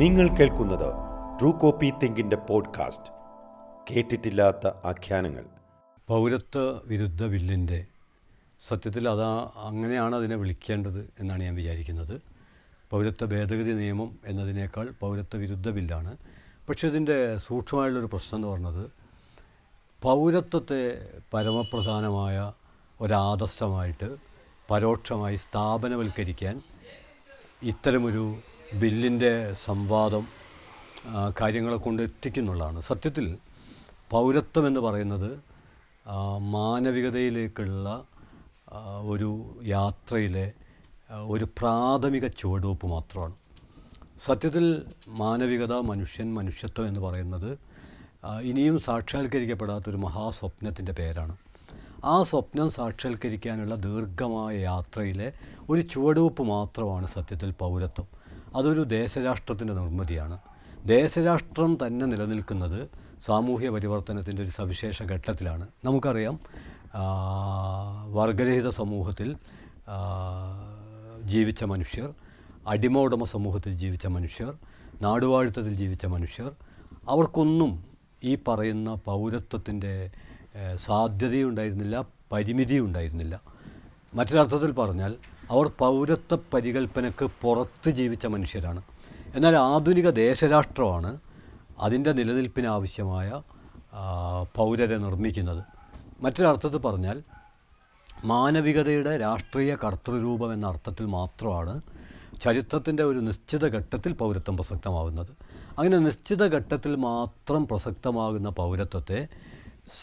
നിങ്ങൾ കേൾക്കുന്നത് true copy തിങ്കിന്റെ podcast കേട്ടിട്ടില്ലാത്ത ആഖ്യാനങ്ങൾ. പൗരത്വ വിരുദ്ധ ബില്ലിന്റെ സത്യത്തിൽ അതാ അങ്ങനെയാണ് അതിനെ വിളിക്കേണ്ടത് എന്നാണ് ഞാൻ വിചാരിക്കുന്നത്. പൗരത്വ ഭേദഗതി നിയമം എന്നതിനേക്കാൾ പൗരത്വ വിരുദ്ധ ബില്ലാണ് പക്ഷേ ഇതിന്റെ സൂക്ഷ്മമായുള്ളൊരു പ്രശ്നം എന്ന് പറഞ്ഞത് പൗരത്വത്തെ പരമപ്രധാനമായ ഒരാദർശമായിട്ട് പരോക്ഷമായി സ്ഥാപനവൽക്കരിക്കാൻ ഇത്തരമൊരു ബില്ലിന്റെ സംവാദം കാര്യങ്ങളെ കൊണ്ട് എത്തിക്കുന്നുള്ളതാണ്. സത്യത്തിൽ പൗരത്വം എന്ന് പറയുന്നത് മാനവികതയിലേക്കുള്ള ഒരു യാത്രയിലെ ഒരു പ്രാഥമിക ചുവടുവെപ്പ് മാത്രമാണ്. സത്യത്തിൽ മാനവികത മനുഷ്യൻ മനുഷ്യത്വം എന്ന് പറയുന്നത് ഇനിയും സാക്ഷാത്കരിക്കപ്പെടാത്തൊരു മഹാസ്വപ്നത്തിന്റെ പേരാണ്. ആ സ്വപ്നം സാക്ഷാത്കരിക്കാനുള്ള ദീർഘമായ യാത്രയിലെ ഒരു ചുവടുവെപ്പ് മാത്രമാണ് സത്യത്തിൽ പൗരത്വം. അതൊരു ദേശരാഷ്ട്രത്തിന്റെ നിർമ്മിതിയാണ്. ദേശരാഷ്ട്രം തന്നെ നിലനിൽക്കുന്നത് സാമൂഹ്യ പരിവർത്തനത്തിന്റെ ഒരു സവിശേഷ ഘട്ടത്തിലാണ്. നമുക്കറിയാം വർഗരഹിത സമൂഹത്തിൽ ജീവിച്ച മനുഷ്യർ അടിമ ഉടമ സമൂഹത്തിൽ ജീവിച്ച മനുഷ്യർ നാടുവാഴുത്തത്തിൽ ജീവിച്ച മനുഷ്യർ അവർക്കൊന്നും ഈ പറയുന്ന പൗരത്വത്തിന്റെ സാധ്യതയുണ്ടായിരുന്നില്ല പരിമിതിയും ഉണ്ടായിരുന്നില്ല മറ്റൊരർത്ഥത്തിൽ പറഞ്ഞാൽ അവർ പൗരത്വ പരികൽപ്പനക്ക് പുറത്ത് ജീവിച്ച മനുഷ്യരാണ്. എന്നാൽ ആധുനിക ദേശരാഷ്ട്രമാണ് അതിന്റെ നിലനിൽപ്പിനാവശ്യമായ പൗരരെ നിർമ്മിക്കുന്നത്. മറ്റൊരർത്ഥത്തിൽ പറഞ്ഞാൽ മാനവികതയുടെ രാഷ്ട്രീയ കർത്തൃരൂപം എന്ന അർത്ഥത്തിൽ മാത്രമാണ് ചരിത്രത്തിന്റെ ഒരു നിശ്ചിത ഘട്ടത്തിൽ പൗരത്വം പ്രസക്തമാകുന്നത്. അങ്ങനെ നിശ്ചിത ഘട്ടത്തിൽ മാത്രം പ്രസക്തമാകുന്ന പൗരത്വത്തെ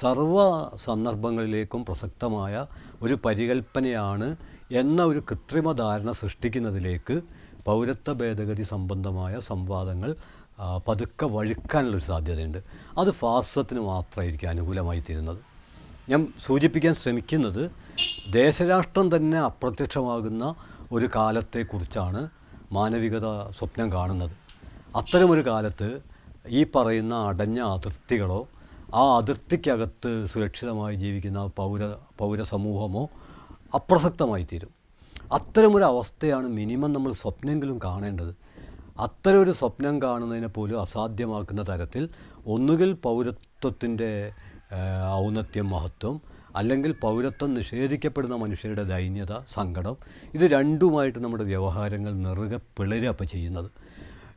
സർവ സന്ദർഭങ്ങളിലേക്കും പ്രസക്തമായ ഒരു പരികൽപ്പനയാണ് എന്ന ഒരു കൃത്രിമ ധാരണ സൃഷ്ടിക്കുന്നതിലേക്ക് പൗരത്വ ഭേദഗതി സംബന്ധമായ സംവാദങ്ങൾ പതുക്കെ വഴുക്കാനുള്ളൊരു സാധ്യതയുണ്ട്. അത് ഫാസത്തിന് മാത്രമായിരിക്കും അനുകൂലമായി തീരുന്നത്. ഞാൻ സൂചിപ്പിക്കാൻ ശ്രമിക്കുന്നത് ദേശരാഷ്ട്രം തന്നെ അപ്രത്യക്ഷമാകുന്ന ഒരു കാലത്തെക്കുറിച്ചാണ് മാനവികത സ്വപ്നം കാണുന്നത്. അത്തരമൊരു കാലത്ത് ഈ പറയുന്ന അടഞ്ഞ അതിർത്തികളോ ആ അതിർത്തിക്കകത്ത് സുരക്ഷിതമായി ജീവിക്കുന്ന പൗര പൗരസമൂഹമോ അപ്രസക്തമായി തീരും അത്തരമൊരു അവസ്ഥയാണ് മിനിമം നമ്മൾ സ്വപ്നമെങ്കിലും കാണേണ്ടത്. അത്തരം ഒരു സ്വപ്നം കാണുന്നതിനെ പോലും അസാധ്യമാക്കുന്ന തരത്തിൽ ഒന്നുകിൽ പൗരത്വത്തിന്റെ ഔന്നത്യം മഹത്വം അല്ലെങ്കിൽ പൗരത്വം നിഷേധിക്കപ്പെടുന്ന മനുഷ്യരുടെ ദൈന്യത സങ്കടം ഇത് രണ്ടുമായിട്ട് നമ്മുടെ വ്യവഹാരങ്ങൾ നിറുകെ പിളരുക ചെയ്യുന്നത്.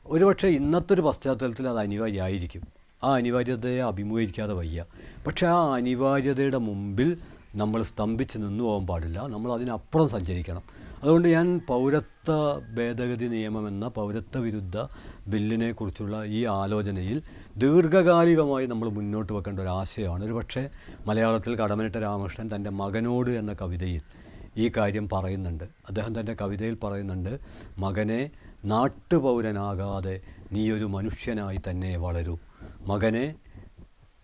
ഒരുപക്ഷെ ഇന്നത്തെ ഒരു പശ്ചാത്തലത്തിൽ അത് അനിവാര്യമായിരിക്കും. ആ അനിവാര്യതയെ അഭിമുഖീകരിക്കാതെ വയ്യ. പക്ഷേ ആ അനിവാര്യതയുടെ മുമ്പിൽ നമ്മൾ സ്തംഭിച്ച് നിന്നു പോകാൻ പാടില്ല. നമ്മൾ അതിനപ്പുറം സഞ്ചരിക്കണം. അതുകൊണ്ട് ഞാൻ പൗരത്വ ഭേദഗതി നിയമം എന്ന പൗരത്വ വിരുദ്ധ ബില്ലിനെക്കുറിച്ചുള്ള ഈ ആലോചനയിൽ ദീർഘകാലികമായി നമ്മൾ മുന്നോട്ട് വെക്കേണ്ട ഒരു ആശയമാണ്. ഒരു പക്ഷേ മലയാളത്തിൽ കടമനിട്ട രാമകൃഷ്ണൻ തന്റെ മകനോട് എന്ന കവിതയിൽ ഈ കാര്യം പറയുന്നുണ്ട്. അദ്ദേഹം തന്റെ കവിതയിൽ പറയുന്നുണ്ട് മകനെ നാട്ടുപൗരനാകാതെ നീയൊരു മനുഷ്യനായി തന്നെ വളരൂ. മകനെ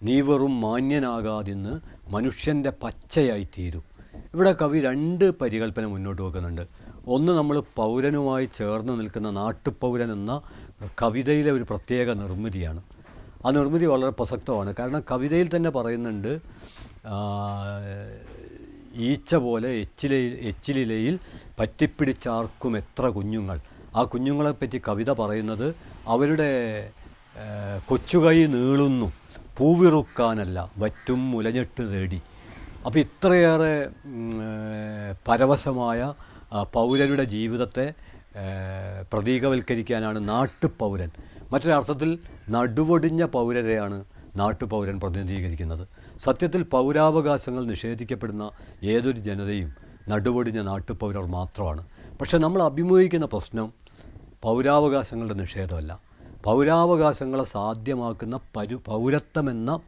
നീ വെറും മാന്യനാകാതിന്ന് മനുഷ്യന്റെ പച്ചയായിത്തീരും. തീരൂ ഇവിടെ കവി രണ്ട് പരികൽപ്പന മുന്നോട്ട് വെക്കുന്നുണ്ട്. ഒന്ന് നമ്മൾ പൗരനുമായി ചേർന്ന് നിൽക്കുന്ന നാട്ടുപൗരൻ എന്ന കവിതയിലെ ഒരു പ്രത്യേക നിർമ്മിതിയാണ്. ആ നിർമ്മിതി വളരെ പ്രസക്തമാണ്. കാരണം കവിതയിൽ തന്നെ പറയുന്നുണ്ട് ഈച്ച പോലെ എച്ചിലെ എച്ചിലിലയിൽ പറ്റിപ്പിടിച്ചാർക്കും എത്ര കുഞ്ഞുങ്ങൾ. ആ കുഞ്ഞുങ്ങളെപ്പറ്റി കവിത പറയുന്നത് അവരുടെ കൊച്ചുകൈ നീളുന്നു പൂവിറുക്കാനല്ല വറ്റും മുലഞ്ഞിട്ട് തേടി. അപ്പോൾ ഇത്രയേറെ പരവശമായ പൗരരുടെ ജീവിതത്തെ പ്രതീകവൽക്കരിക്കാനാണ് നാട്ടുപൗരൻ. മറ്റൊരർത്ഥത്തിൽ നടുവൊടിഞ്ഞ പൗരരെയാണ് നാട്ടുപൗരൻ പ്രതിനിധീകരിക്കുന്നത്. സത്യത്തിൽ പൗരാവകാശങ്ങൾ നിഷേധിക്കപ്പെടുന്ന ഏതൊരു ജനതയും നടുവൊടിഞ്ഞ നാട്ടുപൗരർ മാത്രമാണ്. പക്ഷേ നമ്മൾ അഭിമുഖീകരിക്കുന്ന പ്രശ്നം പൗരാവകാശങ്ങളുടെ നിഷേധമല്ല. പൗരാവകാശങ്ങളെ സാധ്യമാക്കുന്ന പരു പൗരത്വമെന്ന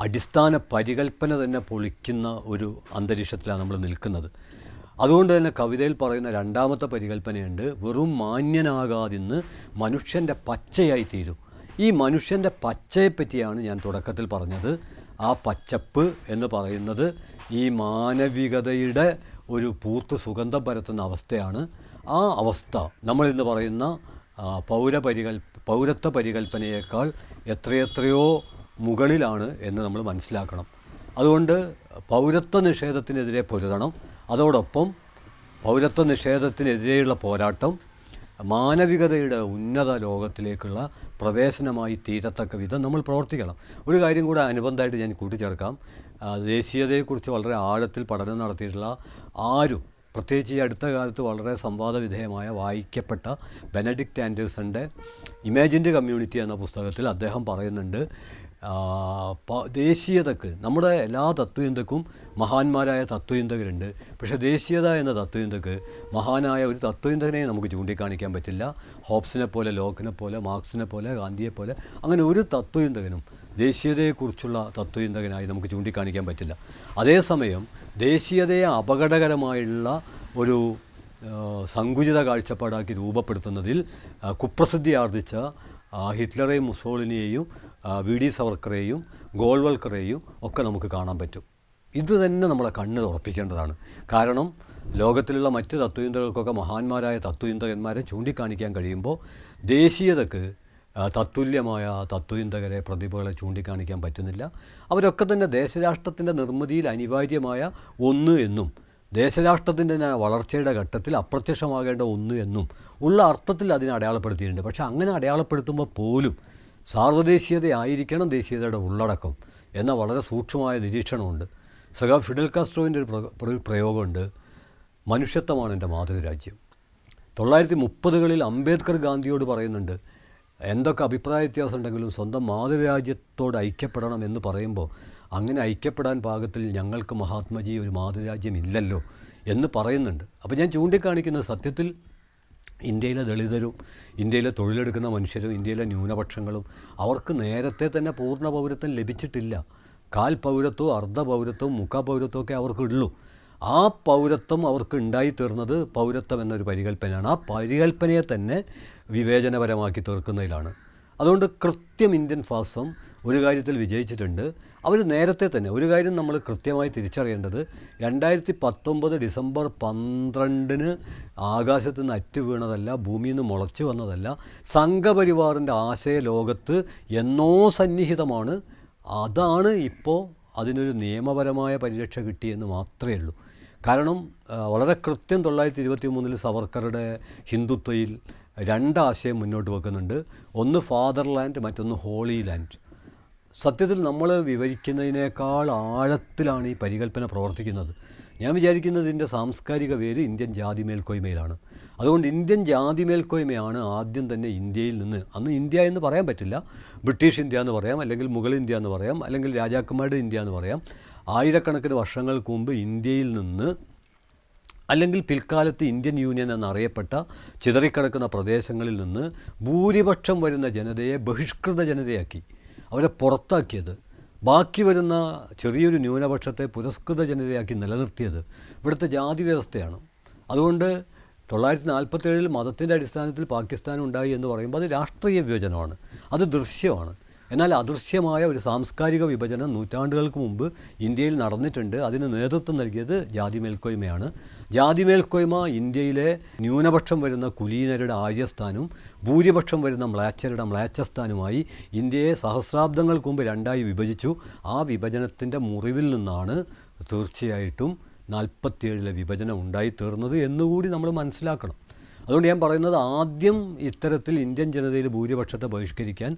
അടിസ്ഥാന പരികൽപ്പന തന്നെ പൊളിക്കുന്ന ഒരു അന്തരീക്ഷത്തിലാണ് നമ്മൾ നിൽക്കുന്നത്. അതുകൊണ്ട് തന്നെ കവിതയിൽ പറയുന്ന രണ്ടാമത്തെ പരികൽപ്പനയുണ്ട് വെറും മാന്യനാകാതിന്ന് മനുഷ്യന്റെ പച്ചയായി തീരും ഈ മനുഷ്യന്റെ പച്ചയെപ്പറ്റിയാണ് ഞാൻ തുടക്കത്തിൽ പറഞ്ഞത്. ആ പച്ചപ്പ് എന്ന് പറയുന്നത് ഈ മാനവികതയുടെ ഒരു പൂത്ത് സുഗന്ധം പരത്തുന്ന അവസ്ഥയാണ്. ആ അവസ്ഥ നമ്മളിന്ന് പറയുന്ന പൗരപരികൽ പൗരത്വ പരികൽപ്പനയേക്കാൾ എത്രയെത്രയോ മുകളിലാണ് എന്ന് നമ്മൾ മനസ്സിലാക്കണം. അതുകൊണ്ട് പൗരത്വ നിഷേധത്തിനെതിരെ പൊരുതണം. അതോടൊപ്പം പൗരത്വ നിഷേധത്തിനെതിരെയുള്ള പോരാട്ടം മാനവികതയുടെ ഉന്നത ലോകത്തിലേക്കുള്ള പ്രവേശനമായി തീരത്തക്ക വിധം നമ്മൾ പ്രവർത്തിക്കണം. ഒരു കാര്യം കൂടെ അനുബന്ധമായിട്ട് ഞാൻ കൂട്ടിച്ചേർക്കാം. ദേശീയതയെക്കുറിച്ച് വളരെ ആഴത്തിൽ പഠനം നടത്തിയിട്ടുള്ള ആരും പ്രത്യേകിച്ച് ഈ അടുത്ത കാലത്ത് വളരെ സംവാദവിധേയമായ വായിക്കപ്പെട്ട ബെനഡിക്റ്റ് ആൻഡേഴ്സന്റെ ഇമാജിന്റെ കമ്മ്യൂണിറ്റി എന്ന പുസ്തകത്തിൽ അദ്ദേഹം പറയുന്നുണ്ട് ദേശീയതക്ക് നമ്മുടെ എല്ലാ തത്വചിന്തക്കും മഹാന്മാരായ തത്വചിന്തകരുണ്ട്. പക്ഷേ ദേശീയത എന്ന തത്വചിന്തക്ക് മഹാനായ ഒരു തത്വചിന്തകനെ നമുക്ക് ചൂണ്ടിക്കാണിക്കാൻ പറ്റില്ല. ഹോബ്സിനെ പോലെ ലോക്കിനെ പോലെ മാർക്സിനെ പോലെ ഗാന്ധിയെ പോലെ അങ്ങനെ ഒരു തത്വചിന്തകനും ദേശീയതയെക്കുറിച്ചുള്ള തത്വചിന്തകനായി നമുക്ക് ചൂണ്ടിക്കാണിക്കാൻ പറ്റില്ല. അതേസമയം ദേശീയതയെ അപകടകരമായുള്ള ഒരു സങ്കുചിത കാഴ്ചപ്പാടാക്കി രൂപപ്പെടുത്തുന്നതിൽ കുപ്രസിദ്ധി ആർജിച്ച ഹിറ്റ്ലറെയും മുസോളിനിയെയും വി ഡി സവർക്കറേയും ഗോൾവൽക്കറേയും ഒക്കെ നമുക്ക് കാണാൻ പറ്റും. ഇത് തന്നെ നമ്മളെ കണ്ണ് ഉറപ്പിക്കേണ്ടതാണ് കാരണം ലോകത്തിലുള്ള മറ്റ് തത്വചിന്തകൾക്കൊക്കെ മഹാന്മാരായ തത്വചിന്തകന്മാരെ ചൂണ്ടിക്കാണിക്കാൻ കഴിയുമ്പോൾ ദേശീയതക്ക് തത്തുല്യമായ തത്വചിന്തകരെ പ്രതിഭകളെ ചൂണ്ടിക്കാണിക്കാൻ പറ്റുന്നില്ല. അവരൊക്കെ തന്നെ ദേശരാഷ്ട്രത്തിന്റെ നിർമ്മിതിയിൽ അനിവാര്യമായ ഒന്ന് എന്നും ദേശരാഷ്ട്രത്തിന്റെ വളർച്ചയുടെ ഘട്ടത്തിൽ അപ്രത്യക്ഷമാകേണ്ട ഒന്ന് എന്നും ഉള്ള അർത്ഥത്തിൽ അതിനെ അടയാളപ്പെടുത്തിയിട്ടുണ്ട്. പക്ഷേ അങ്ങനെ അടയാളപ്പെടുത്തുമ്പോൾ പോലും സാർവദേശീയതയായിരിക്കണം ദേശീയതയുടെ ഉള്ളടക്കം എന്ന വളരെ സൂക്ഷ്മമായ നിരീക്ഷണമുണ്ട്. സഖാ ഫിഡൽ കാസ്ട്രോവിന്റെ ഒരു പ്ര- പ്ര- പ്രയോഗമുണ്ട്. മനുഷ്യത്വമാണ് എന്റെ മാതൃരാജ്യം. തൊള്ളായിരത്തി മുപ്പതുകളിൽ അംബേദ്കർ ഗാന്ധിയോട് പറയുന്നുണ്ട് എന്തൊക്കെ അഭിപ്രായ വ്യത്യാസം ഉണ്ടെങ്കിലും സ്വന്തം മാതൃരാജ്യത്തോട് ഐക്യപ്പെടണം എന്ന് പറയുമ്പോൾ അങ്ങനെ ഐക്യപ്പെടാൻ പാകത്തിൽ ഞങ്ങൾക്ക് മഹാത്മജി ഒരു മാതൃരാജ്യം ഇല്ലല്ലോ എന്ന് പറയുന്നുണ്ട്. അപ്പോൾ ഞാൻ ചൂണ്ടിക്കാണിക്കുന്ന സത്യത്തിൽ ഇന്ത്യയിലെ ദളിതരും ഇന്ത്യയിലെ തൊഴിലെടുക്കുന്ന മനുഷ്യരും ഇന്ത്യയിലെ ന്യൂനപക്ഷങ്ങളും അവർക്ക് നേരത്തെ തന്നെ പൂർണ പൗരത്വം ലഭിച്ചിട്ടില്ല. കാൽ പൗരത്വവും അർദ്ധ പൗരത്വവും മുഖ പൗരത്വമൊക്കെ അവർക്കുള്ളൂ ആ പൗരത്വം അവർക്ക് ഉണ്ടായിത്തീർന്നത് പൗരത്വം എന്നൊരു പരികല്പനയാണ് ആ പരികല്പനയെ തന്നെ വിവേചനപരമാക്കി തീർക്കുന്നതിലാണ്. അതുകൊണ്ട് കൃത്യം ഇന്ത്യൻ ഫാസം ഒരു കാര്യത്തിൽ വിജയിച്ചിട്ടുണ്ട്. അവർ നേരത്തെ തന്നെ ഒരു കാര്യം നമ്മൾ കൃത്യമായി തിരിച്ചറിയേണ്ടത് രണ്ടായിരത്തി പത്തൊമ്പത് ഡിസംബർ പന്ത്രണ്ടിന് ആകാശത്ത് നിന്ന് അറ്റു വീണതല്ല ഭൂമിയിൽ നിന്ന് മുളച്ചു വന്നതല്ല സംഘപരിവാറിന്റെ ആശയ ലോകത്ത് എന്നോ സന്നിഹിതമാണ്. അതാണ് ഇപ്പോൾ അതിനൊരു നിയമപരമായ പരിരക്ഷ കിട്ടിയെന്ന് മാത്രമേ ഉള്ളൂ. കാരണം വളരെ കൃത്യം തൊള്ളായിരത്തി ഇരുപത്തി മൂന്നിൽ സവർക്കറുടെ ഹിന്ദുത്വയിൽ രണ്ടാശയം മുന്നോട്ട് വെക്കുന്നുണ്ട്. ഒന്ന് ഫാദർലാൻഡ് മറ്റൊന്ന് ഹോളി ലാൻഡ് സത്യത്തിൽ നമ്മൾ വിവരിക്കുന്നതിനേക്കാൾ ആഴത്തിലാണ് ഈ പരികൽപ്പന പ്രവർത്തിക്കുന്നത്. ഞാൻ വിചാരിക്കുന്നത് ഇതിന്റെ സാംസ്കാരിക പേര് ഇന്ത്യൻ ജാതി മേൽക്കോയ്മയിലാണ് അതുകൊണ്ട് ഇന്ത്യൻ ജാതി മേൽക്കോയ്മയാണ് ആദ്യം തന്നെ ഇന്ത്യയിൽ നിന്ന്. അന്ന് ഇന്ത്യ എന്ന് പറയാൻ പറ്റില്ല. ബ്രിട്ടീഷ് ഇന്ത്യ എന്ന് പറയാം അല്ലെങ്കിൽ മുഗൾ ഇന്ത്യ എന്ന് പറയാം അല്ലെങ്കിൽ രാജാക്കന്മാരുടെ ഇന്ത്യ എന്ന് പറയാം. ആയിരക്കണക്കിന് വർഷങ്ങൾക്ക് മുമ്പ് ഇന്ത്യയിൽ നിന്ന് അല്ലെങ്കിൽ പിൽക്കാലത്ത് ഇന്ത്യൻ യൂണിയൻ എന്നറിയപ്പെട്ട ചിതറിക്കിടക്കുന്ന പ്രദേശങ്ങളിൽ നിന്ന് ഭൂരിപക്ഷം വരുന്ന ജനതയെ ബഹിഷ്കൃത ജനതയാക്കി. അവരെ പുറത്താക്കിയത്. ബാക്കി വരുന്ന ചെറിയൊരു ന്യൂനപക്ഷത്തെ പുരസ്കൃത ജനതയാക്കി നിലനിർത്തിയത് ഇവിടുത്തെ ജാതി വ്യവസ്ഥയാണ്. അതുകൊണ്ട് തൊള്ളായിരത്തി നാൽപ്പത്തേഴിൽ മതത്തിന്റെ അടിസ്ഥാനത്തിൽ പാകിസ്ഥാൻ ഉണ്ടായി എന്ന് പറയുമ്പോൾ അത് രാഷ്ട്രീയ വിഭജനമാണ്. അത് ദൃശ്യമാണ്. എന്നാൽ അദൃശ്യമായ ഒരു സാംസ്കാരിക വിഭജനം നൂറ്റാണ്ടുകൾക്ക് മുമ്പ് ഇന്ത്യയിൽ നടന്നിട്ടുണ്ട്. അതിന് നേതൃത്വം നൽകിയത് ജാതി മേൽക്കോയ്മയാണ്. ജാതി മേൽക്കോയ്മ ഇന്ത്യയിലെ ന്യൂനപക്ഷം വരുന്ന കുലീനരുടെ ആര്യസ്ഥാനും ഭൂരിപക്ഷം വരുന്ന മ്ലാച്ചരുടെ മ്ലാച്ചസ്ഥാനുമായി ഇന്ത്യയെ സഹസ്രാബ്ദങ്ങൾക്ക് മുമ്പ് രണ്ടായി വിഭജിച്ചു. ആ വിഭജനത്തിന്റെ മുറിവിൽ നിന്നാണ് തീർച്ചയായിട്ടും നാൽപ്പത്തിയേഴിലെ വിഭജനം ഉണ്ടായിത്തീർന്നത് എന്നുകൂടി നമ്മൾ മനസ്സിലാക്കണം. അതുകൊണ്ട് ഞാൻ പറയുന്നത് ആദ്യം ഇത്തരത്തിൽ ഇന്ത്യൻ ജനതയിൽ ഭൂരിപക്ഷത്തെ ബഹിഷ്കരിക്കാൻ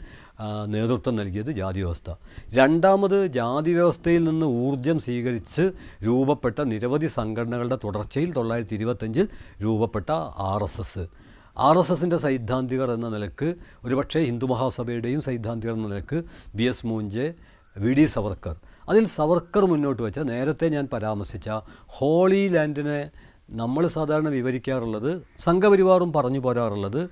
നേതൃത്വം നൽകിയത് ജാതി വ്യവസ്ഥ രണ്ടാമത് ജാതി വ്യവസ്ഥയിൽ നിന്ന് ഊർജം സ്വീകരിച്ച് രൂപപ്പെട്ട നിരവധി സംഘടനകളുടെ തുടർച്ചയിൽ തൊള്ളായിരത്തി ഇരുപത്തഞ്ചിൽ രൂപപ്പെട്ട R S S. R S എസിന്റെ സൈദ്ധാന്തികർ എന്ന നിലയ്ക്ക് ഒരുപക്ഷെ ഹിന്ദു മഹാസഭയുടെയും സൈദ്ധാന്തികർ എന്ന നിലയ്ക്ക് B S Moonje V D Savarkar. അതിൽ സവർക്കർ മുന്നോട്ട് വെച്ച നേരത്തെ ഞാൻ പരാമർശിച്ച ഹോളി ലാൻഡിനെ നമ്മൾ സാധാരണ വിവരിക്കാറുള്ളത് സംഘപരിവാറും പറഞ്ഞു പോരാറുള്ളത്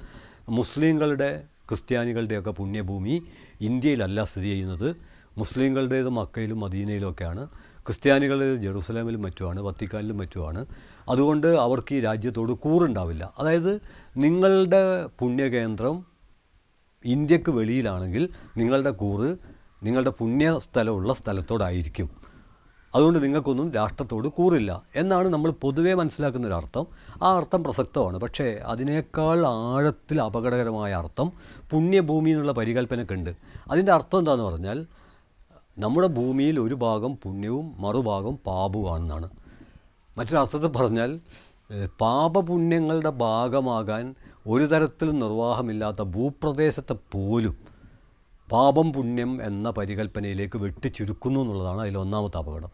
മുസ്ലിങ്ങളുടെ ക്രിസ്ത്യാനികളുടെയൊക്കെ പുണ്യഭൂമി ഇന്ത്യയിലല്ല സ്ഥിതി ചെയ്യുന്നത്. മുസ്ലിങ്ങളുടേത് മക്കയിലും മദീനയിലുമൊക്കെയാണ്. ക്രിസ്ത്യാനികളുടെ ജെറുസലേമിലും മറ്റുമാണ് വത്തിക്കാനിലും മറ്റുമാണ്. അതുകൊണ്ട് അവർക്ക് ഈ രാജ്യത്തോട് കൂറുണ്ടാവില്ല. അതായത് നിങ്ങളുടെ പുണ്യകേന്ദ്രം ഇന്ത്യയ്ക്ക് വെളിയിലാണെങ്കിൽ നിങ്ങളുടെ കൂറ് നിങ്ങളുടെ പുണ്യ സ്ഥലമുള്ള സ്ഥലത്തോടായിരിക്കും. അതുകൊണ്ട് നിങ്ങൾക്കൊന്നും രാഷ്ട്രത്തോട് കൂറില്ല എന്നാണ് നമ്മൾ പൊതുവേ മനസ്സിലാക്കുന്ന ഒരു അർത്ഥം. ആ അർത്ഥം പ്രസക്തമാണ്. പക്ഷേ അതിനേക്കാൾ ആഴത്തിൽ അപകടകരമായ അർത്ഥം പുണ്യഭൂമി എന്നുള്ള പരികല്പനക്കുണ്ട് അതിന്റെ അർത്ഥം എന്താണെന്ന് പറഞ്ഞാൽ നമ്മുടെ ഭൂമിയിൽ ഒരു ഭാഗം പുണ്യവും മറുഭാഗം പാപവുമാണെന്നാണ്. മറ്റൊരർത്ഥത്തിൽ പറഞ്ഞാൽ പാപപുണ്യങ്ങളുടെ ഭാഗമാകാൻ ഒരു തരത്തിലും നിർവാഹമില്ലാത്ത ഭൂപ്രദേശത്തെ പോലും പാപം പുണ്യം എന്ന പരികല്പനയിലേക്ക് വെട്ടിച്ചുരുക്കുന്നു എന്നുള്ളതാണ് അതിൽ ഒന്നാമത്തെ അപകടം.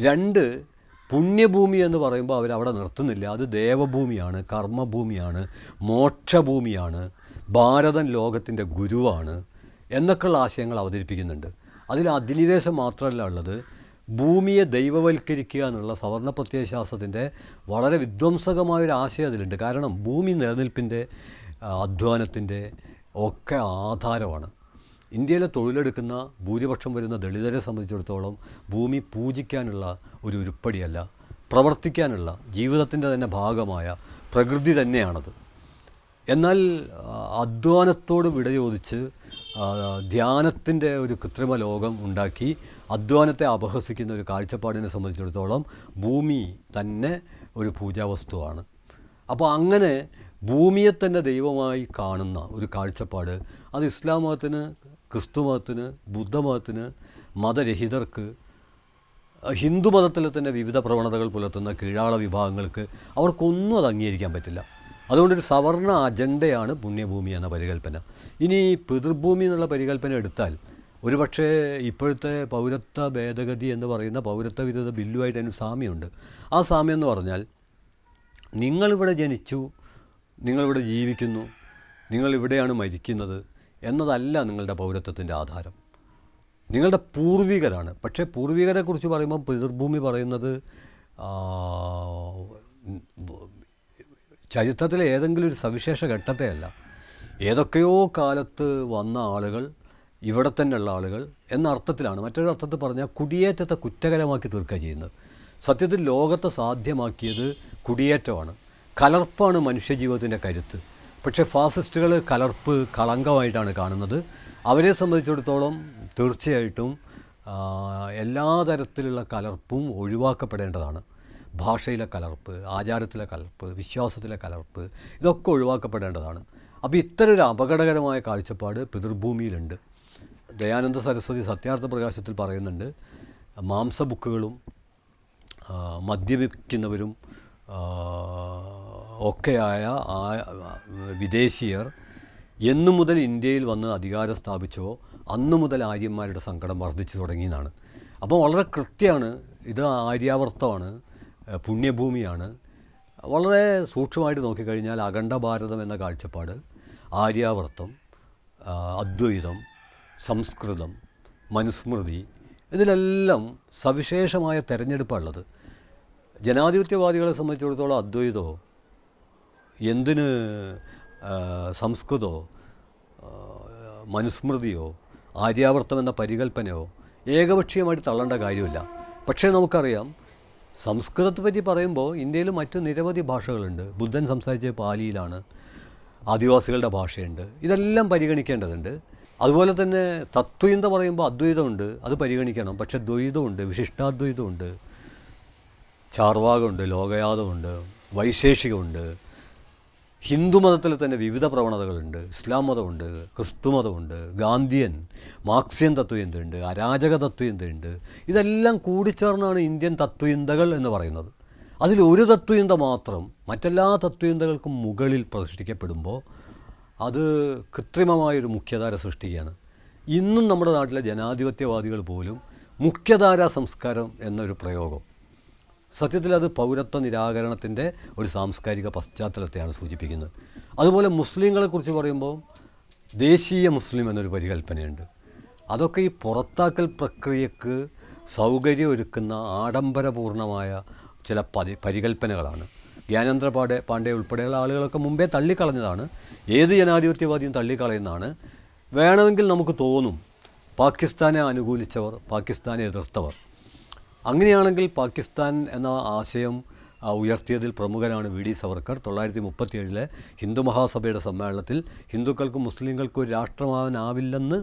രണ്ട് പുണ്യഭൂമി എന്ന് പറയുമ്പോൾ അവരവിടെ നിർത്തുന്നില്ല. അത് ദേവഭൂമിയാണ് കർമ്മഭൂമിയാണ് മോക്ഷഭൂമിയാണ് ഭാരതൻ ലോകത്തിന്റെ ഗുരുവാണ് എന്നൊക്കെയുള്ള ആശയങ്ങൾ അവതരിപ്പിക്കുന്നുണ്ട്. അതിൽ അധിനിവേശം മാത്രമല്ല ഉള്ളത്. ഭൂമിയെ ദൈവവൽക്കരിക്കുക എന്നുള്ള സവർണ പ്രത്യയശാസ്ത്രത്തിന്റെ വളരെ വിധ്വംസകമായൊരു ആശയം അതിലുണ്ട്. കാരണം ഭൂമി നിലനിൽപ്പിന്റെ അധ്വാനത്തിന്റെ ഒക്കെ ആധാരമാണ്. ഇന്ത്യയിലെ തൊഴിലെടുക്കുന്ന ഭൂരിപക്ഷം വരുന്ന ദളിതരെ സംബന്ധിച്ചിടത്തോളം ഭൂമി പൂജിക്കാനുള്ള ഒരു ഉരുപ്പടിയല്ല പ്രവർത്തിക്കാനുള്ള ജീവിതത്തിന്റെ തന്നെ ഭാഗമായ പ്രകൃതി തന്നെയാണത്. എന്നാൽ അധ്വാനത്തോട് വിട ചോദിച്ച് ധ്യാനത്തിന്റെ ഒരു കൃത്രിമ ലോകം ഉണ്ടാക്കി അധ്വാനത്തെ അപഹസിക്കുന്ന ഒരു കാഴ്ചപ്പാടിനെ സംബന്ധിച്ചിടത്തോളം ഭൂമി തന്നെ ഒരു പൂജാവസ്തുവാണ്. അപ്പോൾ അങ്ങനെ ഭൂമിയെ തന്നെ ദൈവമായി കാണുന്ന ഒരു കാഴ്ചപ്പാട് അത് ഇസ്ലാം മതത്തിന് ക്രിസ്തു മതത്തിന് ബുദ്ധമതത്തിന് മതരഹിതർക്ക് ഹിന്ദുമതത്തിലെ തന്നെ വിവിധ പ്രവണതകൾ പുലർത്തുന്ന കീഴാള വിഭാഗങ്ങൾക്ക് അവർക്കൊന്നും അത് അംഗീകരിക്കാൻ പറ്റില്ല. അതുകൊണ്ടൊരു സവർണ അജണ്ടയാണ് പുണ്യഭൂമി എന്ന പരികൽപ്പന. ഇനി പിതൃഭൂമി എന്നുള്ള പരികൽപ്പന എടുത്താൽ ഒരുപക്ഷേ ഇപ്പോഴത്തെ പൗരത്വ ഭേദഗതി എന്ന് പറയുന്ന പൗരത്വ വിരുദ്ധ ബില്ലുമായിട്ട് അതിന് സാമ്യമുണ്ട്. ആ സാമ്യം എന്ന് പറഞ്ഞാൽ നിങ്ങളിവിടെ ജനിച്ചു നിങ്ങളിവിടെ ജീവിക്കുന്നു നിങ്ങളിവിടെയാണ് മരിക്കുന്നത് എന്നതല്ല നിങ്ങളുടെ പൗരത്വത്തിന്റെ ആധാരം. നിങ്ങളുടെ പൂർവികരാണ്. പക്ഷേ പൂർവികരെക്കുറിച്ച് പറയുമ്പോൾ പിതൃഭൂമി പറയുന്നത് ചരിത്രത്തിലെ ഏതെങ്കിലും ഒരു സവിശേഷ ഘട്ടത്തെയല്ല ഏതൊക്കെയോ കാലത്ത് വന്ന ആളുകൾ ഇവിടെ തന്നെയുള്ള ആളുകൾ എന്ന അർത്ഥത്തിലാണ്. മറ്റൊരു അർത്ഥത്തിൽ പറഞ്ഞാൽ കുടിയേറ്റത്തെ കുറ്റകരമാക്കി തീർക്കുക ചെയ്യുന്നത്. സത്യത്തിൽ ലോകത്തെ സാധ്യമാക്കിയത് കുടിയേറ്റമാണ്. കലർപ്പാണ് മനുഷ്യജീവിതത്തിന്റെ കരുത്ത്. പക്ഷേ ഫാസിസ്റ്റുകൾ കലർപ്പ് കളങ്കമായിട്ടാണ് കാണുന്നത്. അവരെ സംബന്ധിച്ചിടത്തോളം തീർച്ചയായിട്ടും എല്ലാ തരത്തിലുള്ള കലർപ്പും ഒഴിവാക്കപ്പെടേണ്ടതാണ്. ഭാഷയിലെ കലർപ്പ് ആചാരത്തിലെ കലർപ്പ് വിശ്വാസത്തിലെ കലർപ്പ് ഇതൊക്കെ ഒഴിവാക്കപ്പെടേണ്ടതാണ്. അപ്പോൾ ഇത്തരം ഒരു അപകടകരമായ കാഴ്ചപ്പാട് പിതൃഭൂമിയിലുണ്ട്. ദയാനന്ദ സരസ്വതി സത്യാർത്ഥ പ്രകാശത്തിൽ പറയുന്നുണ്ട് മാംസ ബുക്കുകളും ആ, മദ്യപിക്കുന്നവരും ഒക്കെയായ ആ വിദേശീയർ എന്നു മുതൽ ഇന്ത്യയിൽ വന്ന് അധികാരം സ്ഥാപിച്ചോ അന്നു മുതൽ ആര്യന്മാരുടെ സങ്കടം വർദ്ധിച്ചു തുടങ്ങിയെന്നാണ്. അപ്പോൾ വളരെ കൃത്യമാണ് ഇത് ആര്യാവർത്തമാണ് പുണ്യഭൂമിയാണ്. വളരെ സൂക്ഷ്മമായിട്ട് നോക്കിക്കഴിഞ്ഞാൽ അഖണ്ഡ ഭാരതം എന്ന കാഴ്ചപ്പാട് ആര്യാവർത്തം അദ്വൈതം സംസ്കൃതം മനുസ്മൃതി ഇതിലെല്ലാം സവിശേഷമായ തെരഞ്ഞെടുപ്പാണുള്ളത്. ജനാധിപത്യവാദികളെ സംബന്ധിച്ചിടത്തോളം അദ്വൈതമോ എന്തിന് സംസ്കൃതോ സംസ്കൃതമോ മനുസ്മൃതിയോ ആര്യാവർത്തം എന്ന പരികൽപ്പനയോ ഏകപക്ഷീയമായിട്ട് തള്ളേണ്ട കാര്യമില്ല. പക്ഷേ നമുക്കറിയാം സംസ്കൃതത്തെ പറ്റി പറയുമ്പോൾ ഇന്ത്യയിൽ മറ്റ് നിരവധി ഭാഷകളുണ്ട്. ബുദ്ധൻ സംസാരിച്ച പാലിയിലാണ് ആദിവാസികളുടെ ഭാഷയുണ്ട്. ഇതെല്ലാം പരിഗണിക്കേണ്ടതുണ്ട്. അതുപോലെ തന്നെ തത്വീയത പറയുമ്പോൾ അദ്വൈതമുണ്ട് അത് പരിഗണിക്കണം. പക്ഷേ ദ്വൈതമുണ്ട് വിശിഷ്ടാദ്വൈതമുണ്ട് ചാർവാകമുണ്ട് ലോകയാതമുണ്ട് വൈശേഷികമുണ്ട്. ഹിന്ദുമതത്തിൽ തന്നെ വിവിധ പ്രവണതകളുണ്ട്. ഇസ്ലാം മതമുണ്ട് ക്രിസ്തു മതമുണ്ട് ഗാന്ധിയൻ മാർക്സിയൻ തത്വചിന്തയുണ്ട് അരാജക തത്വചിന്തയുണ്ട്. ഇതെല്ലാം കൂടിച്ചേർന്നാണ് ഇന്ത്യൻ തത്വചിന്തകൾ എന്ന് പറയുന്നത്. അതിൽ ഒരു തത്വചിന്ത മാത്രം മറ്റെല്ലാ തത്വചിന്തകൾക്കും മുകളിൽ പ്രതിഷ്ഠിക്കപ്പെടുമ്പോൾ അത് കൃത്രിമമായൊരു മുഖ്യധാര സൃഷ്ടിക്കുകയാണ്. ഇന്നും നമ്മുടെ നാട്ടിലെ ജനാധിപത്യവാദികൾ പോലും മുഖ്യധാരാ സംസ്കാരം എന്നൊരു പ്രയോഗം. സത്യത്തിൽ അത് പൗരത്വ നിരാകരണത്തിന്റെ ഒരു സാംസ്കാരിക പശ്ചാത്തലത്തെയാണ് സൂചിപ്പിക്കുന്നത്. അതുപോലെ മുസ്ലിങ്ങളെക്കുറിച്ച് പറയുമ്പോൾ ദേശീയ മുസ്ലിം എന്നൊരു പരികല്പനയുണ്ട് അതൊക്കെ ഈ പുറത്താക്കൽ പ്രക്രിയക്ക് സൗകര്യം ഒരുക്കുന്ന ആഡംബരപൂർണമായ ചില പരി പരികല്പനകളാണ് ജ്ഞാനേന്ദ്ര പാണ്ഡെ പാണ്ഡെ ഉൾപ്പെടെയുള്ള ആളുകളൊക്കെ മുമ്പേ തള്ളിക്കളഞ്ഞതാണ്. ഏത് ജനാധിപത്യവാദിയും തള്ളിക്കളയുന്നതാണ്. വേണമെങ്കിൽ നമുക്ക് തോന്നും പാകിസ്ഥാനെ അനുകൂലിച്ചവർ പാകിസ്ഥാനെ എതിർത്തവർ. അങ്ങനെയാണെങ്കിൽ പാകിസ്ഥാൻ എന്ന ആശയം ഉയർത്തിയതിൽ പ്രമുഖനാണ് വി ഡി സവർക്കർ. തൊള്ളായിരത്തി മുപ്പത്തിയേഴിലെ ഹിന്ദു മഹാസഭയുടെ സമ്മേളനത്തിൽ ഹിന്ദുക്കൾക്കും മുസ്ലിങ്ങൾക്കും ഒരു രാഷ്ട്രമാവാനാവില്ലെന്ന്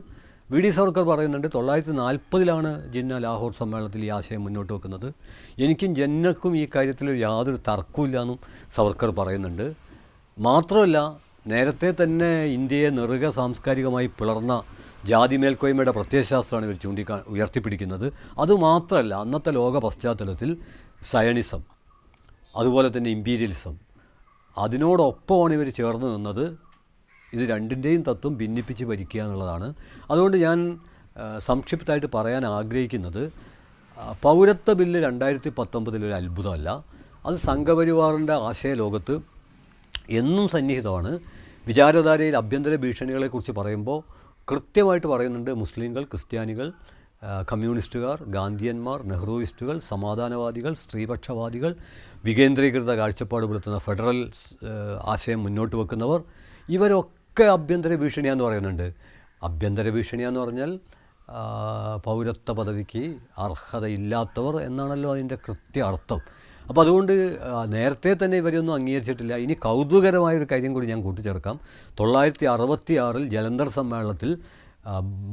വി ഡി സവർക്കർ പറയുന്നുണ്ട്. തൊള്ളായിരത്തി നാൽപ്പതിലാണ് ജിന്ന ലാഹോർ സമ്മേളനത്തിൽ ഈ ആശയം മുന്നോട്ട് വെക്കുന്നത്. എനിക്കും ജന്നക്കും ഈ കാര്യത്തിൽ യാതൊരു തർക്കമില്ലെന്നും സവർക്കർ പറയുന്നുണ്ട്. മാത്രമല്ല നേരത്തെ തന്നെ ഇന്ത്യയെ നെറുക സാംസ്കാരികമായി പിളർന്ന ജാതി മേൽക്കോയ്മയുടെ പ്രത്യയശാസ്ത്രമാണ് ഇവർ ചൂണ്ടിക്കാ ഉയർത്തിപ്പിടിക്കുന്നത്. അതുമാത്രമല്ല അന്നത്തെ ലോക പശ്ചാത്തലത്തിൽ സയണിസം അതുപോലെ തന്നെ ഇമ്പീരിയലിസം അതിനോടൊപ്പമാണ് ഇവർ ചേർന്ന് നിന്നത്. ഇത് രണ്ടിന്റെയും തത്വം ഭിന്നിപ്പിച്ച് ഭരിക്കുക എന്നുള്ളതാണ്. അതുകൊണ്ട് ഞാൻ സംക്ഷിപ്തമായിട്ട് പറയാൻ ആഗ്രഹിക്കുന്നത് പൗരത്വ ബില്ല് രണ്ടായിരത്തി പത്തൊമ്പതിലൊരു അത്ഭുതമല്ല. അത് സംഘപരിവാറിന്റെ ആശയ ലോകത്ത് എന്നും സന്നിഹിതമാണ്. വിചാരധാരയിൽ ആഭ്യന്തര ഭീഷണികളെക്കുറിച്ച് പറയുമ്പോൾ കൃത്യമായിട്ട് പറയുന്നുണ്ട് മുസ്ലിങ്ങൾ ക്രിസ്ത്യാനികൾ കമ്മ്യൂണിസ്റ്റുകാർ ഗാന്ധിയന്മാർ നെഹ്റുവിസ്റ്റുകൾ സമാധാനവാദികൾ സ്ത്രീപക്ഷവാദികൾ വികേന്ദ്രീകൃത കാഴ്ചപ്പാട് പുലർത്തുന്ന ഫെഡറൽ ആശയം മുന്നോട്ട് വെക്കുന്നവർ ഇവരൊക്കെ ആഭ്യന്തര ഭീഷണിയാന്ന് പറയുന്നുണ്ട്. ആഭ്യന്തര ഭീഷണിയാന്ന് പറഞ്ഞാൽ പൗരത്വ പദവിക്ക് അർഹതയില്ലാത്തവർ എന്നാണല്ലോ അതിന്റെ കൃത്യ അർത്ഥം അപ്പോൾ അതുകൊണ്ട് നേരത്തെ തന്നെ ഇവരെയൊന്നും അംഗീകരിച്ചിട്ടില്ല. ഇനി കൗതുകരമായൊരു കാര്യം കൂടി ഞാൻ കൂട്ടിച്ചേർക്കാം. തൊള്ളായിരത്തി അറുപത്തി ആറിൽ ജലന്ധർ സമ്മേളനത്തിൽ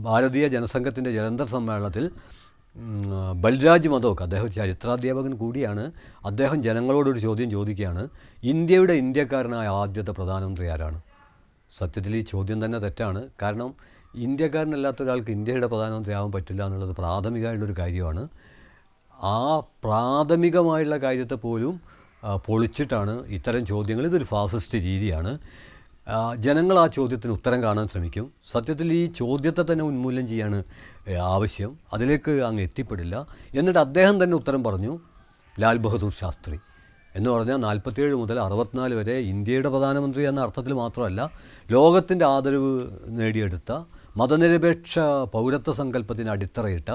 ഭാരതീയ ജനസംഘത്തിന്റെ ജലന്ധർ സമ്മേളനത്തിൽ ബൽരാജ് മധോക്ക് അദ്ദേഹം ചരിത്രാധ്യാപകൻ കൂടിയാണ് അദ്ദേഹം ജനങ്ങളോടൊരു ചോദ്യം ചോദിക്കുകയാണ്. ഇന്ത്യയുടെ ഇന്ത്യക്കാരനായ ആദ്യത്തെ പ്രധാനമന്ത്രി ആരാണ്? സത്യത്തിൽ ഈ ചോദ്യം തന്നെ തെറ്റാണ്. കാരണം ഇന്ത്യക്കാരനല്ലാത്ത ഒരാൾക്ക് ഇന്ത്യയുടെ പ്രധാനമന്ത്രി ആവാൻ പറ്റില്ല എന്നുള്ളത് പ്രാഥമികമായുള്ളൊരു കാര്യമാണ്. ആ പ്രാഥമികമായുള്ള കാര്യത്തെ പോലും പൊളിച്ചിട്ടാണ് ഇത്തരം ചോദ്യങ്ങൾ. ഇതൊരു ഫാസിസ്റ്റ് രീതിയാണ്. ജനങ്ങൾ ആ ചോദ്യത്തിന് ഉത്തരം കാണാൻ ശ്രമിക്കും. സത്യത്തിൽ ഈ ചോദ്യത്തെ തന്നെ ഉന്മൂലനം ചെയ്യാണ് ആവശ്യം. അതിലേക്ക് അങ്ങ് എത്തിപ്പെടില്ല. എന്നിട്ട് അദ്ദേഹം തന്നെ ഉത്തരം പറഞ്ഞു ലാൽ ബഹദൂർ ശാസ്ത്രി എന്ന് പറഞ്ഞാൽ നാൽപ്പത്തിയേഴ് മുതൽ അറുപത്തിനാല് വരെ ഇന്ത്യയുടെ പ്രധാനമന്ത്രി എന്ന അർത്ഥത്തിൽ മാത്രമല്ല ലോകത്തിന്റെ ആദരവ് നേടിയെടുത്ത മതനിരപേക്ഷ പൗരത്വ സങ്കല്പത്തിന് അടിത്തറയിട്ട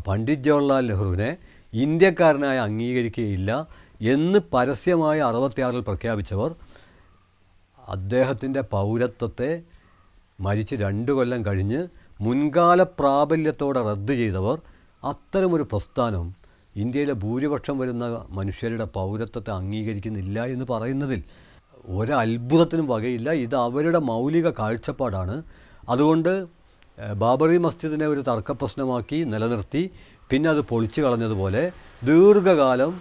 പണ്ഡിറ്റ് ജവഹർലാൽ നെഹ്റുവിനെ ഇന്ത്യക്കാരനായി അംഗീകരിക്കുകയില്ല എന്ന് പരസ്യമായി അറുപത്തിയാറിൽ പ്രഖ്യാപിച്ചവർ അദ്ദേഹത്തിന്റെ പൗരത്വത്തെ മരിച്ച് രണ്ട് കൊല്ലം കഴിഞ്ഞ് മുൻകാല പ്രാബല്യത്തോടെ റദ്ദ് ചെയ്തവർ അത്തരമൊരു പ്രസ്ഥാനം ഇന്ത്യയിലെ ഭൂരിപക്ഷം വരുന്ന മനുഷ്യരുടെ പൗരത്വത്തെ അംഗീകരിക്കുന്നില്ല എന്ന് പറയുന്നതിൽ ഒരത്ഭുതത്തിനും വകയില്ല. ഇത് അവരുടെ മൗലിക കാഴ്ചപ്പാടാണ്. അതുകൊണ്ട് ബാബറി മസ്ജിദിനെ ഒരു തർക്ക പ്രശ്നമാക്കി നിലനിർത്തി. പിന്നെ അത് പൊളിച്ചു കളഞ്ഞതുപോലെ ദീർഘകാലം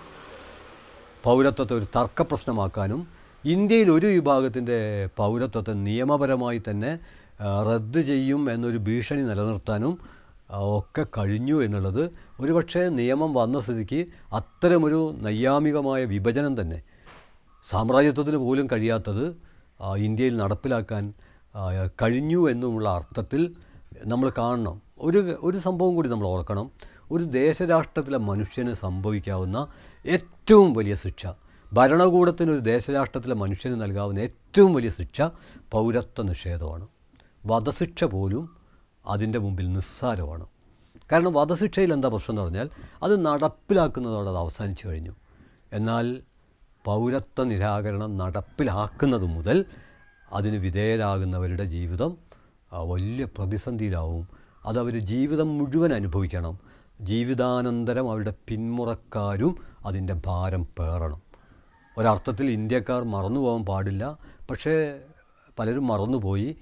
പൗരത്വത്തെ ഒരു തർക്ക പ്രശ്നമാക്കാനും ഇന്ത്യയിൽ ഒരു വിഭാഗത്തിന്റെ പൗരത്വത്തെ നിയമപരമായി തന്നെ റദ്ദ് ചെയ്യും എന്നൊരു ഭീഷണി നിലനിർത്താനും ഒക്കെ കഴിഞ്ഞു എന്നുള്ളത് ഒരുപക്ഷെ നിയമം വന്ന സ്ഥിതിക്ക് അത്തരമൊരു നൈയാമികമായ വിഭജനം തന്നെ. സാമ്രാജ്യത്വത്തിന് പോലും കഴിയാത്തത് ഇന്ത്യയിൽ നടപ്പിലാക്കാൻ കഴിഞ്ഞു എന്നുമുള്ള അർത്ഥത്തിൽ നമ്മൾ കാണണം. ഒരു ഒരു സംഭവം കൂടി നമ്മൾ ഓർക്കണം. ഒരു ദേശരാഷ്ട്രത്തിലെ മനുഷ്യന് സംഭവിക്കാവുന്ന ഏറ്റവും വലിയ ശിക്ഷ ഭരണകൂടത്തിന് ഒരു ദേശരാഷ്ട്രത്തിലെ മനുഷ്യന് നൽകാവുന്ന ഏറ്റവും വലിയ ശിക്ഷ പൗരത്വ നിഷേധമാണ്. വധശിക്ഷ പോലും അതിന്റെ മുമ്പിൽ നിസ്സാരമാണ്. കാരണം വധശിക്ഷയിൽ എന്താ പ്രശ്നം എന്ന് പറഞ്ഞാൽ അത് നടപ്പിലാക്കുന്നതോടെ അത് അവസാനിച്ചു കഴിഞ്ഞു. എന്നാൽ പൗരത്വ നിരാകരണം നടപ്പിലാക്കുന്നത് മുതൽ അതിന് വിധേയരാകുന്നവരുടെ ജീവിതം വലിയ പ്രതിസന്ധിയിലാവും. അതവർ ജീവിതം മുഴുവൻ അനുഭവിക്കണം. ജീവിതാനന്തരം അവരുടെ പിന്മുറക്കാരും അതിന്റെ ഭാരം പേറണം. ഒരർത്ഥത്തിൽ ഇന്ത്യക്കാർ മറന്നു പോകാൻ പാടില്ല. പക്ഷേ പലരും മറന്നുപോയി.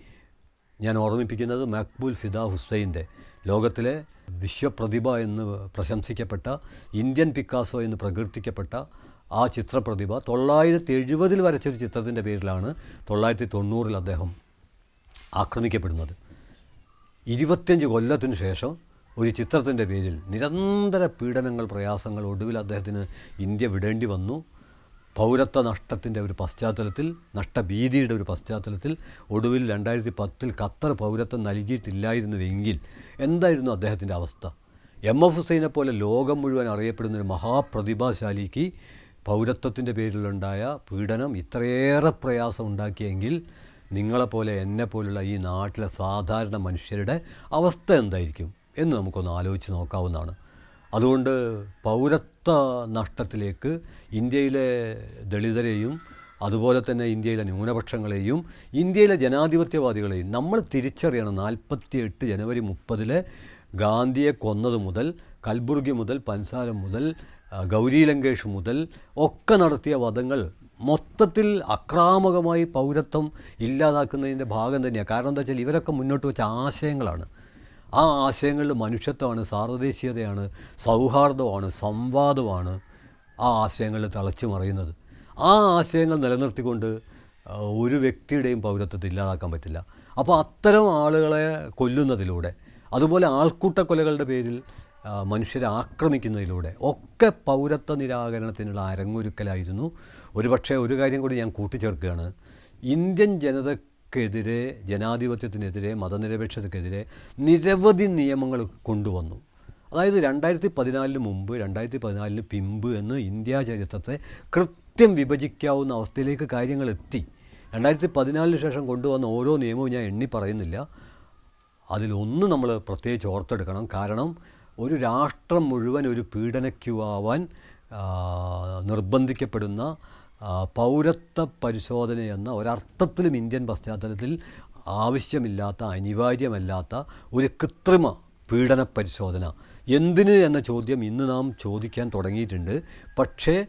ഞാൻ ഓർമ്മിപ്പിക്കുന്നത് മക്ബൂൽ ഫിദ ഹുസൈന്റെ ലോകത്തിലെ വിശ്വപ്രതിഭ എന്ന് പ്രശംസിക്കപ്പെട്ട ഇന്ത്യൻ പിക്കാസോ എന്ന് പ്രകീർത്തിക്കപ്പെട്ട ആ ചിത്രപ്രതിഭ തൊള്ളായിരത്തി എഴുപതിൽ വരച്ചൊരു ചിത്രത്തിന്റെ പേരിലാണ് തൊള്ളായിരത്തി തൊണ്ണൂറിൽ അദ്ദേഹം ആക്രമിക്കപ്പെടുന്നത്. ഇരുപത്തിയഞ്ച് കൊല്ലത്തിന് ശേഷം ഒരു ചിത്രത്തിന്റെ പേരിൽ നിരന്തര പീഡനങ്ങൾ പ്രയാസങ്ങൾ ഒടുവിൽ അദ്ദേഹത്തിന് ഇന്ത്യ വിടേണ്ടി വന്നു. പൗരത്വ നഷ്ടത്തിന്റെ ഒരു പശ്ചാത്തലത്തിൽ നഷ്ടഭീതിയുടെ ഒരു പശ്ചാത്തലത്തിൽ ഒടുവിൽ രണ്ടായിരത്തി പത്തിൽ ഖത്തർ പൗരത്വം നൽകിയിട്ടില്ലായിരുന്നുവെങ്കിൽ എന്തായിരുന്നു അദ്ദേഹത്തിന്റെ അവസ്ഥ? എം എഫ് ഹുസൈനെ പോലെ ലോകം മുഴുവൻ അറിയപ്പെടുന്ന ഒരു മഹാപ്രതിഭാശാലിക്ക് പൗരത്വത്തിന്റെ പേരിലുണ്ടായ പീഡനം ഇത്രയേറെ പ്രയാസം ഉണ്ടാക്കിയെങ്കിൽ നിങ്ങളെപ്പോലെ എന്നെപ്പോലുള്ള ഈ നാട്ടിലെ സാധാരണ മനുഷ്യരുടെ അവസ്ഥ എന്തായിരിക്കും എന്ന് നമുക്കൊന്ന് ആലോചിച്ച് നോക്കാവുന്നതാണ്. അതുകൊണ്ട് പൗരത്വ നഷ്ടത്തിലേക്ക് ഇന്ത്യയിലെ ദളിതരെയും അതുപോലെ തന്നെ ഇന്ത്യയിലെ ന്യൂനപക്ഷങ്ങളെയും ഇന്ത്യയിലെ ജനാധിപത്യവാദികളെയും നമ്മൾ തിരിച്ചറിയണം. നാൽപ്പത്തി എട്ട് ജനുവരി മുപ്പതിലെ ഗാന്ധിയെ കൊന്നത് മുതൽ കൽബുർഗി മുതൽ പൻസാരം മുതൽ ഗൗരി ലങ്കേഷ് മുതൽ ഒക്കെ നടത്തിയ വധങ്ങൾ മൊത്തത്തിൽ അക്രാമകമായി പൗരത്വം ഇല്ലാതാക്കുന്നതിന്റെ ഭാഗം തന്നെയാണ് കാരണം എന്താ വെച്ചാൽ ഇവരൊക്കെ മുന്നോട്ട് വെച്ച ആശയങ്ങളാണ്. ആ ആശയങ്ങളിൽ മനുഷ്യത്വമാണ് സാർവദേശീയതയാണ് സൗഹാർദ്ദമാണ് സംവാദമാണ് ആ ആശയങ്ങളിൽ തിളച്ചു മറിയുന്നത്. ആ ആശയങ്ങൾ നിലനിർത്തിക്കൊണ്ട് ഒരു വ്യക്തിയുടെയും പൗരത്വത്തെ ഇല്ലാതാക്കാൻ പറ്റില്ല. അപ്പോൾ അത്തരം ആളുകളെ കൊല്ലുന്നതിലൂടെ അതുപോലെ ആൾക്കൂട്ട കൊലകളുടെ പേരിൽ മനുഷ്യരെ ആക്രമിക്കുന്നതിലൂടെ ഒക്കെ പൗരത്വ നിരാകരണത്തിനുള്ള അരങ്ങൊരുക്കലായിരുന്നു ഒരുപക്ഷെ ഒരു കാര്യം കൂടി ഞാൻ കൂട്ടിച്ചേർക്കുകയാണ്. ഇന്ത്യൻ ജനതക്കെതിരെ ജനാധിപത്യത്തിനെതിരെ മതനിരപേക്ഷതക്കെതിരെ നിരവധി നിയമങ്ങൾ കൊണ്ടുവന്നു. അതായത് രണ്ടായിരത്തി പതിനാലിന് മുമ്പ് രണ്ടായിരത്തി പതിനാലിന് പിമ്പ് എന്ന് ഇന്ത്യ ചരിത്രത്തെ കൃത്യം വിഭജിക്കാവുന്ന അവസ്ഥയിലേക്ക് കാര്യങ്ങൾ എത്തി. രണ്ടായിരത്തി പതിനാലിന് ശേഷം കൊണ്ടുവന്ന ഓരോ നിയമവും ഞാൻ എണ്ണി പറയുന്നില്ല. അതിലൊന്ന് നമ്മൾ പ്രത്യേകിച്ച് ഓർത്തെടുക്കണം. കാരണം ഒരു രാഷ്ട്രം മുഴുവൻ ഒരു പീഡനയ്ക്കുവാൻ ആവാൻ നിർബന്ധിക്കപ്പെടുന്ന പൗരത്വ പരിശോധന എന്ന ഒരർത്ഥത്തിലും ഇന്ത്യൻ പശ്ചാത്തലത്തിൽ ആവശ്യമില്ലാത്ത അനിവാര്യമല്ലാത്ത ഒരു കൃത്രിമ പീഡന പരിശോധന. എന്തിന് എന്ന ചോദ്യം ഇന്ന് നാം ചോദിക്കാൻ തുടങ്ങിയിട്ടുണ്ട്. പക്ഷേ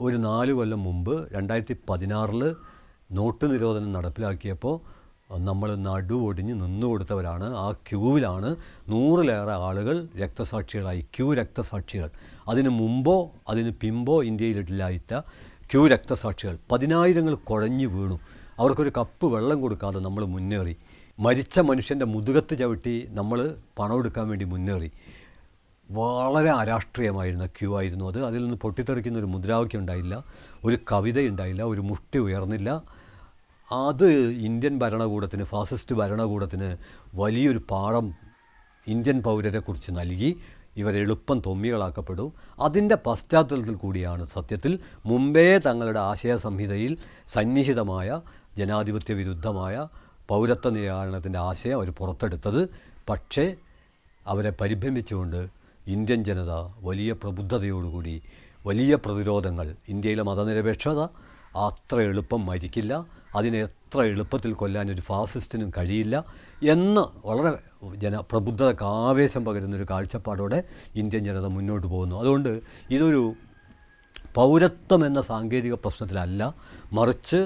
ഒരു നാല് കൊല്ലം മുമ്പ് രണ്ടായിരത്തി പതിനാറിൽ നോട്ട് നിരോധനം നടപ്പിലാക്കിയപ്പോൾ നമ്മൾ നടുവൊടിഞ്ഞ് നിന്നു കൊടുത്തവരാണ്. ആ ക്യൂവിലാണ് നൂറിലേറെ ആളുകൾ രക്തസാക്ഷികളായി ക്യൂ രക്തസാക്ഷികൾ. അതിന് മുമ്പോ അതിന് പിമ്പോ ഇന്ത്യയിലില്ലാത്ത ക്യൂ രക്തസാക്ഷികൾ പതിനായിരങ്ങൾ കുഴഞ്ഞു വീണു. അവർക്കൊരു കപ്പ് വെള്ളം കൊടുക്കാതെ നമ്മൾ മുന്നേറി. മരിച്ച മനുഷ്യന്റെ മുതുകത്ത് ചവിട്ടി നമ്മൾ പണം എടുക്കാൻ വേണ്ടി മുന്നേറി. വളരെ അരാഷ്ട്രീയമായിരുന്ന ക്യൂ ആയിരുന്നു അത്. അതിൽ നിന്ന് പൊട്ടിത്തെറിക്കുന്ന ഒരു മുദ്രാവാക്യം ഉണ്ടായില്ല ഒരു കവിത ഉണ്ടായില്ല ഒരു മുഷ്ടി ഉയർന്നില്ല. അത് ഇന്ത്യൻ ഭരണകൂടത്തിന് ഫാസിസ്റ്റ് ഭരണകൂടത്തിന് വലിയൊരു പാഠം ഇന്ത്യൻ പൗരരെക്കുറിച്ച് നൽകി. ഇവർ എളുപ്പം തൊമ്മികളാക്കപ്പെടും. അതിന്റെ പശ്ചാത്തലത്തിൽ കൂടിയാണ് സത്യത്തിൽ മുമ്പേ തങ്ങളുടെ ആശയ സംഹിതയിൽ സന്നിഹിതമായ ജനാധിപത്യ വിരുദ്ധമായ പൗരത്വ നിരാകരണത്തിന്റെ ആശയം അവർ പുറത്തെടുത്തത്. പക്ഷേ അവരെ പരിഭ്രമിച്ചുകൊണ്ട് ഇന്ത്യൻ ജനത വലിയ പ്രബുദ്ധതയോടുകൂടി വലിയ പ്രതിരോധങ്ങൾ ഇന്ത്യയിലെ മതനിരപേക്ഷത അത്ര എളുപ്പം മരിക്കില്ല. അതിനെ എത്ര എളുപ്പത്തിൽ കൊല്ലാൻ ഒരു ഫാസിസ്റ്റിനും കഴിയില്ല എന്ന് വളരെ ജന പ്രബുദ്ധതക്ക് ആവേശം പകരുന്നൊരു കാഴ്ചപ്പാടോടെ ഇന്ത്യൻ ജനത മുന്നോട്ട് പോകുന്നു. അതുകൊണ്ട് ഇതൊരു പൗരത്വം എന്ന സാങ്കേതിക പ്രശ്നത്തിലല്ല മറിച്ച്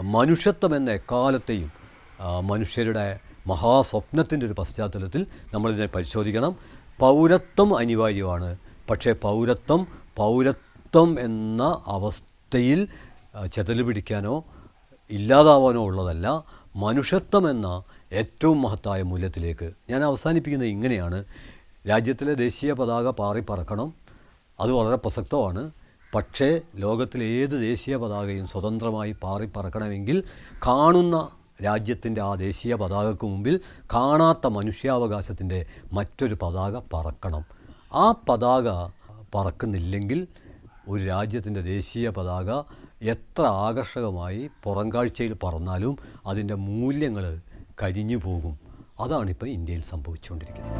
മനുഷ്യത്വം എന്ന എക്കാലത്തെയും മനുഷ്യരുടെ മഹാസ്വപ്നത്തിന്റെ ഒരു പശ്ചാത്തലത്തിൽ നമ്മളിതിനെ പരിശോധിക്കണം. പൗരത്വം അനിവാര്യമാണ്. പക്ഷേ പൗരത്വം പൗരത്വം എന്ന അവസ്ഥയിൽ ചെതൽ പിടിക്കാനോ ഇല്ലാതാവാനോ ഉള്ളതല്ല മനുഷ്യത്വം എന്ന ഏറ്റവും മഹത്തായ മൂല്യത്തിലേക്ക് ഞാൻ അവസാനിപ്പിക്കുന്നത് ഇങ്ങനെയാണ്. രാജ്യത്തിലെ ദേശീയ പതാക പാറി പറക്കണം. അത് വളരെ പ്രസക്തമാണ്. പക്ഷേ ലോകത്തിലെ ഏത് ദേശീയ പതാകയും സ്വതന്ത്രമായി പാറി പറക്കണമെങ്കിൽ കാണുന്ന രാജ്യത്തിന്റെ ആ ദേശീയ പതാകയ്ക്ക് മുമ്പിൽ കാണാത്ത മനുഷ്യാവകാശത്തിന്റെ മറ്റൊരു പതാക പറക്കണം. ആ പതാക പറക്കുന്നില്ലെങ്കിൽ ഒരു രാജ്യത്തിന്റെ ദേശീയ പതാക എത്ര ആകർഷകമായി പുറംകാഴ്ചയിൽ പറന്നാലും അതിന്റെ മൂല്യങ്ങൾ കരിഞ്ഞു പോകും. അതാണിപ്പോൾ ഇന്ത്യയിൽ സംഭവിച്ചുകൊണ്ടിരിക്കുന്നത്.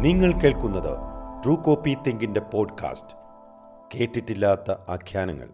നിങ്ങൾ കേൾക്കുന്നത് ട്രൂ കോപ്പി തിങ്കിന്റെ പോഡ്കാസ്റ്റ്. കേട്ടിട്ടില്ലാത്ത ആഖ്യാനങ്ങൾ.